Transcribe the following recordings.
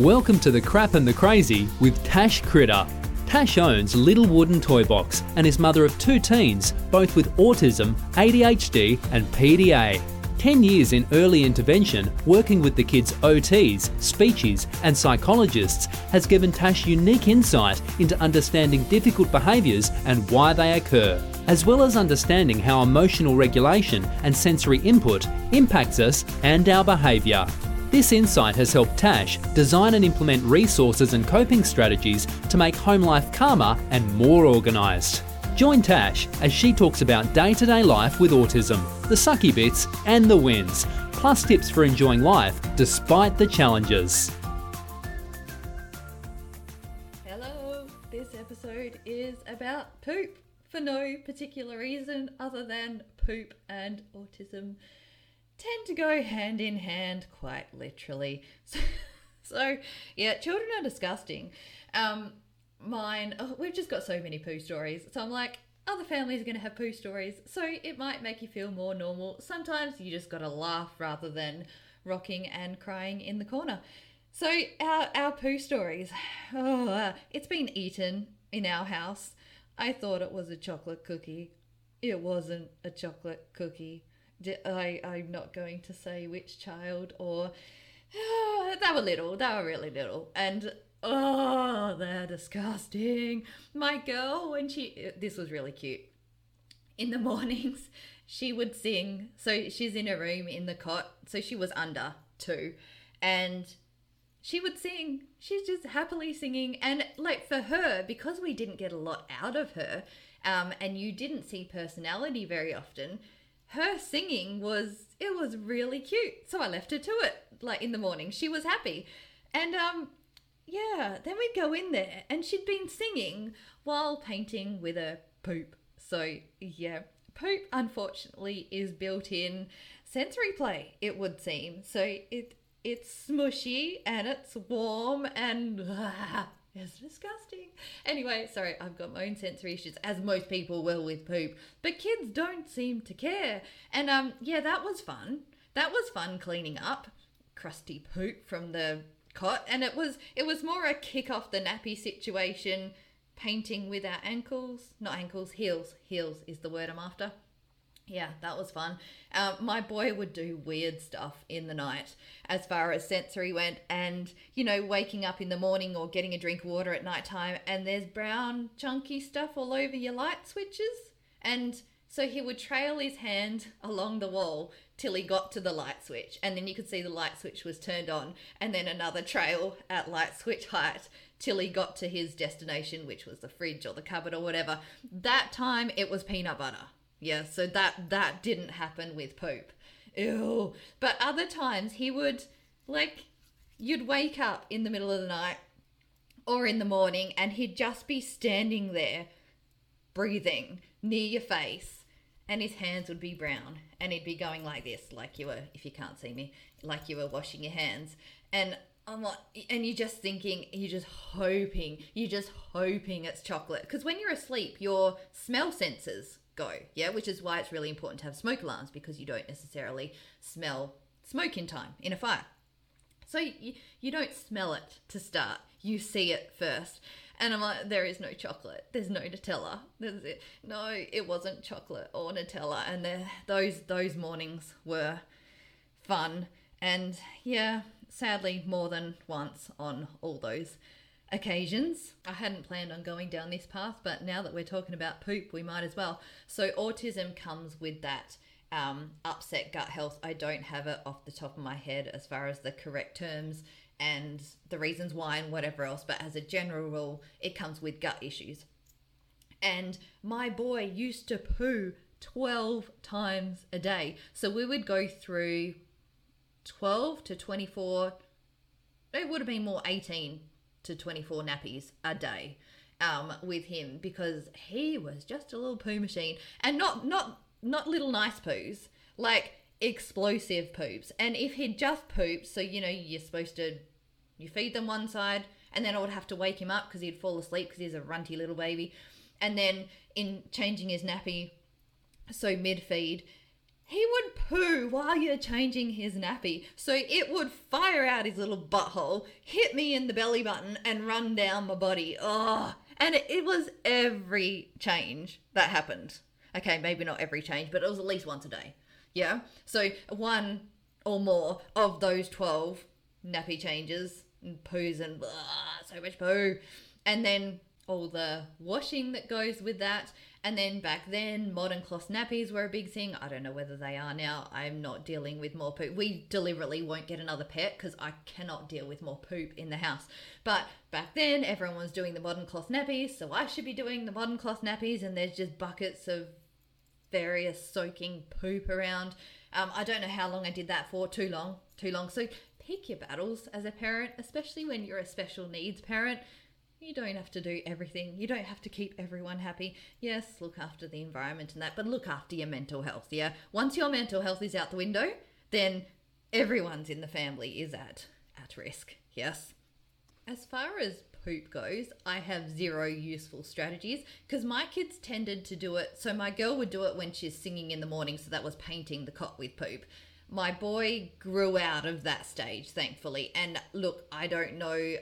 Welcome to the Crap and the Crazy with Tash Kritter. Tash owns Little Wooden Toy Box and is mother of two teens, both with autism, ADHD, and PDA. 10 years in early intervention, working with the kids' OTs, speechies, and psychologists has given Tash unique insight into understanding difficult behaviours and why they occur, as well as understanding how emotional regulation and sensory input impacts us and our behaviour. This insight has helped Tash design and implement resources and coping strategies to make home life calmer and more organised. Join Tash as she talks about day to day life with autism, the sucky bits and the wins, plus tips for enjoying life despite the challenges. Hello, this episode is about poop for no particular reason other than poop and autism tend to go hand in hand quite literally. So, so yeah, children are disgusting. Um, mine, oh, we've just got so many poo stories. So I'm like, other families are going to have poo stories, so it might make you feel more normal. Sometimes you just got to laugh rather than rocking and crying in the corner. So our our poo stories, oh, it's been eaten in our house. I thought it was a chocolate cookie. It wasn't a chocolate cookie. I, I'm not going to say which child or oh, they were little, they were really little, and oh, they're disgusting. My girl, when she this was really cute. In the mornings, she would sing. So she's in a room in the cot. So she was under two, and she would sing. She's just happily singing, and like for her, because we didn't get a lot out of her, um, and you didn't see personality very often her singing was it was really cute. So I left her to it. Like in the morning, she was happy, and um, yeah. Then we'd go in there, and she'd been singing while painting with a poop. So yeah, poop unfortunately is built in sensory play. It would seem so. It it's smushy and it's warm and It's disgusting. Anyway, sorry, I've got my own sensory issues, as most people will with poop. But kids don't seem to care. And um, yeah, that was fun. That was fun cleaning up crusty poop from the cot. And it was it was more a kick off the nappy situation, painting with our ankles. Not ankles, heels. Heels is the word I'm after yeah, that was fun. Um, my boy would do weird stuff in the night as far as sensory went, and you know, waking up in the morning or getting a drink of water at night time, and there's brown, chunky stuff all over your light switches. And so he would trail his hand along the wall till he got to the light switch, and then you could see the light switch was turned on, and then another trail at light switch height till he got to his destination, which was the fridge or the cupboard or whatever. That time it was peanut butter yeah, so that that didn't happen with Pope. Ew. But other times he would like you'd wake up in the middle of the night or in the morning and he'd just be standing there breathing near your face and his hands would be brown and he'd be going like this like you were if you can't see me like you were washing your hands and I'm like, and you're just thinking, you're just hoping, you're just hoping it's chocolate. Because when you're asleep, your smell senses go. Yeah, which is why it's really important to have smoke alarms because you don't necessarily smell smoke in time in a fire. So you, you don't smell it to start, you see it first. And I'm like, there is no chocolate. There's no Nutella. There's it. No, it wasn't chocolate or Nutella. And those those mornings were fun. And yeah, sadly, more than once on all those occasions. I hadn't planned on going down this path, but now that we're talking about poop, we might as well. So, autism comes with that um, upset gut health. I don't have it off the top of my head as far as the correct terms and the reasons why and whatever else, but as a general rule, it comes with gut issues. And my boy used to poo 12 times a day. So we would go through 12 to 24, it would have been more 18 to 24 nappies a day um, with him because he was just a little poo machine and not not not little nice poos like explosive poops. And if he'd just pooped so you know you're supposed to you feed them one side and then I would have to wake him up because he'd fall asleep because he's a runty little baby. And then in changing his nappy so mid feed he would poo while you're changing his nappy. So it would fire out his little butthole, hit me in the belly button, and run down my body. Oh, and it, was every change that happened. Okay, maybe not every change, but it was at least once a day. Yeah. So one or more of those 12 nappy changes and poos and blah, so much poo. And then all the washing that goes with that. And then back then, modern cloth nappies were a big thing. I don't know whether they are now. I'm not dealing with more poop. We deliberately won't get another pet because I cannot deal with more poop in the house. But back then, everyone was doing the modern cloth nappies, so I should be doing the modern cloth nappies, and there's just buckets of various soaking poop around. Um, I don't know how long I did that for. Too long. Too long. So pick your battles as a parent, especially when you're a special needs parent. You don't have to do everything. You don't have to keep everyone happy. Yes, look after the environment and that, but look after your mental health. Yeah. Once your mental health is out the window, then everyone's in the family is at at risk. Yes. As far as poop goes, I have zero useful strategies because my kids tended to do it. So my girl would do it when she's singing in the morning, so that was painting the cot with poop. My boy grew out of that stage, thankfully. And look, I don't know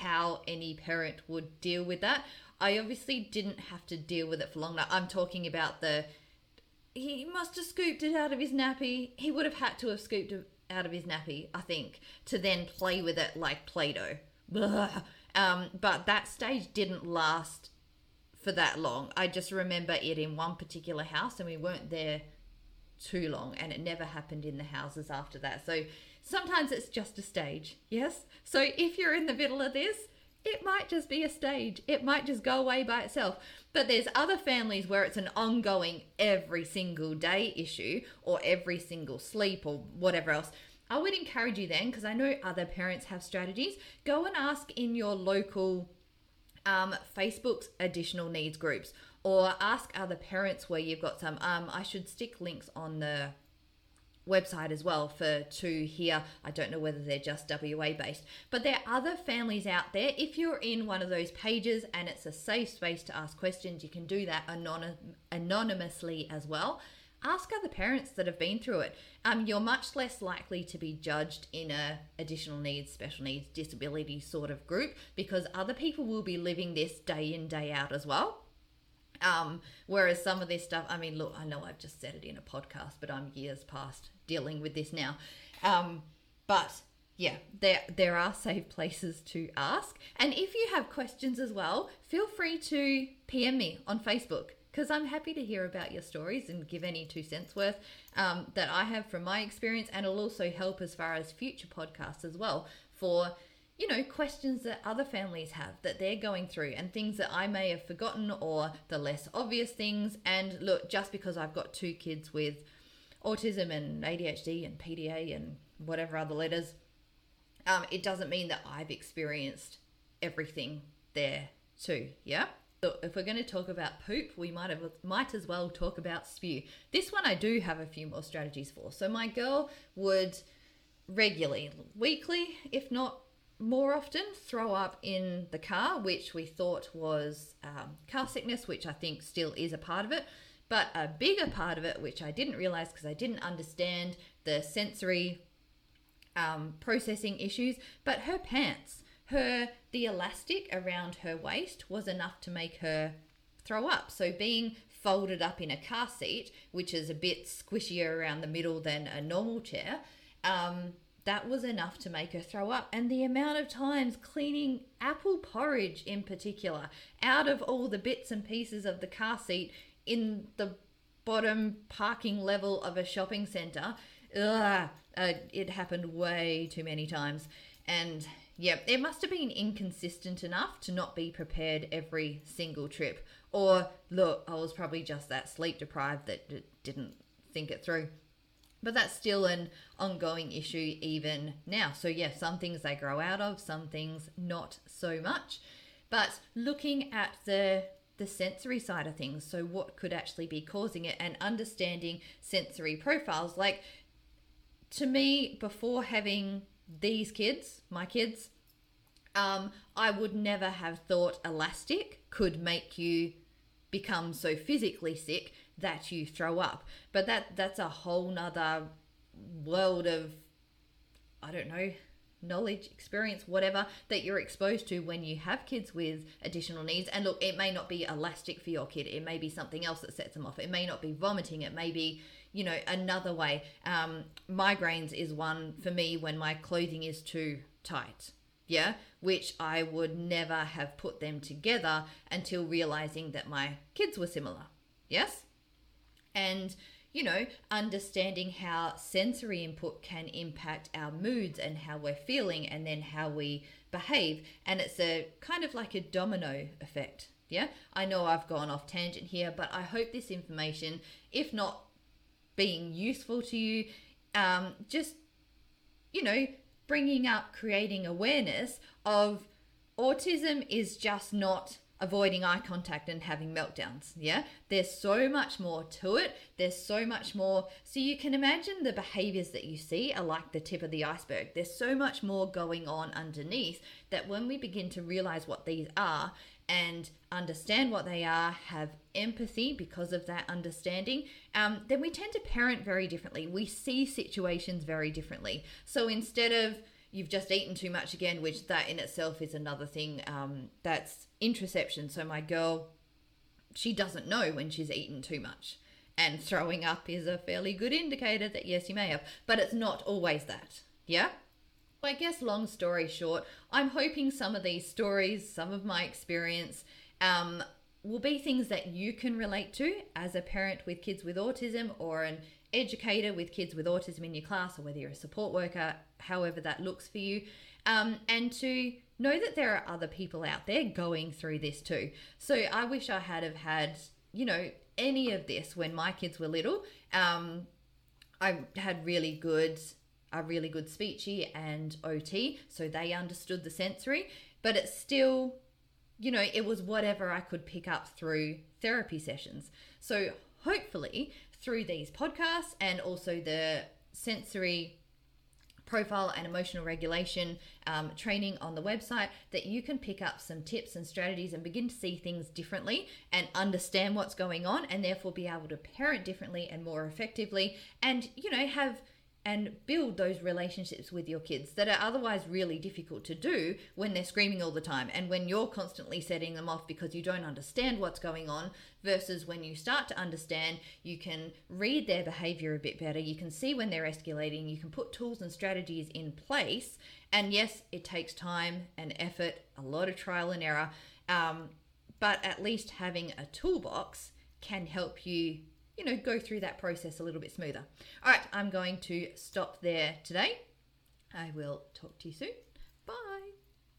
how any parent would deal with that. I obviously didn't have to deal with it for long. I'm talking about the he must have scooped it out of his nappy. He would have had to have scooped it out of his nappy, I think, to then play with it like Play Doh. Um, but that stage didn't last for that long. I just remember it in one particular house, and we weren't there too long, and it never happened in the houses after that. So sometimes it's just a stage, yes? So if you're in the middle of this, it might just be a stage. It might just go away by itself. But there's other families where it's an ongoing every single day issue or every single sleep or whatever else. I would encourage you then, because I know other parents have strategies, go and ask in your local um, Facebook's additional needs groups or ask other parents where you've got some. Um, I should stick links on the website as well for two here. I don't know whether they're just WA based, but there are other families out there. If you're in one of those pages and it's a safe space to ask questions, you can do that anonym- anonymously as well. Ask other parents that have been through it. Um, you're much less likely to be judged in a additional needs, special needs, disability sort of group because other people will be living this day in day out as well. Um, whereas some of this stuff, I mean, look, I know I've just said it in a podcast, but I'm years past dealing with this now. Um, but yeah, there there are safe places to ask. And if you have questions as well, feel free to PM me on Facebook because I'm happy to hear about your stories and give any two cents worth um, that I have from my experience, and it'll also help as far as future podcasts as well for you know, questions that other families have that they're going through and things that I may have forgotten or the less obvious things. And look, just because I've got two kids with autism and ADHD and PDA and whatever other letters, um, it doesn't mean that I've experienced everything there too. Yeah. So if we're going to talk about poop, we might have might as well talk about spew. This one I do have a few more strategies for. So my girl would regularly, weekly, if not more often throw up in the car, which we thought was um, car sickness, which I think still is a part of it. But a bigger part of it, which I didn't realize because I didn't understand the sensory um, processing issues, but her pants, her the elastic around her waist was enough to make her throw up. So being folded up in a car seat, which is a bit squishier around the middle than a normal chair, um, that was enough to make her throw up. And the amount of times cleaning apple porridge in particular out of all the bits and pieces of the car seat in the bottom parking level of a shopping center, ugh, uh, it happened way too many times. And yeah, it must have been inconsistent enough to not be prepared every single trip. Or look, I was probably just that sleep deprived that didn't think it through. But that's still an ongoing issue even now. So, yeah, some things they grow out of, some things not so much. But looking at the the sensory side of things, so what could actually be causing it, and understanding sensory profiles. Like to me, before having these kids, my kids, um, I would never have thought elastic could make you become so physically sick that you throw up. But that that's a whole nother world of I don't know knowledge, experience, whatever that you're exposed to when you have kids with additional needs. And look, it may not be elastic for your kid, it may be something else that sets them off. It may not be vomiting, it may be, you know, another way. Um, migraines is one for me when my clothing is too tight. Yeah, which I would never have put them together until realizing that my kids were similar. Yes? And you know, understanding how sensory input can impact our moods and how we're feeling and then how we behave. And it's a kind of like a domino effect. Yeah, I know I've gone off tangent here, but I hope this information, if not being useful to you, um, just, you know, bringing up, creating awareness of autism is just not avoiding eye contact and having meltdowns. Yeah, there's so much more to it. There's so much more. So you can imagine the behaviors that you see are like the tip of the iceberg. There's so much more going on underneath that when we begin to realize what these are and understand what they are, have empathy because of that understanding, um, then we tend to parent very differently. We see situations very differently. So instead of you've just eaten too much again, which that in itself is another thing um, that's interoception. So my girl, she doesn't know when she's eaten too much. And throwing up is a fairly good indicator that yes, you may have, but it's not always that. Yeah? I guess, long story short, I'm hoping some of these stories, some of my experience, um, will be things that you can relate to as a parent with kids with autism or an educator with kids with autism in your class, or whether you're a support worker, however that looks for you, um, and to know that there are other people out there going through this too. So I wish I had have had, you know, any of this when my kids were little. Um, I had really good, a really good speechy and OT, so they understood the sensory, but it's still, you know, it was whatever I could pick up through therapy sessions. So hopefully through these podcasts and also the sensory profile and emotional regulation um, training on the website that you can pick up some tips and strategies and begin to see things differently and understand what's going on and therefore be able to parent differently and more effectively and you know have and build those relationships with your kids that are otherwise really difficult to do when they're screaming all the time and when you're constantly setting them off because you don't understand what's going on versus when you start to understand you can read their behavior a bit better you can see when they're escalating you can put tools and strategies in place. And yes it takes time and effort a lot of trial and error um, but at least having a toolbox can help you you know, go through that process a little bit smoother. All right, I'm going to stop there today. I will talk to you soon.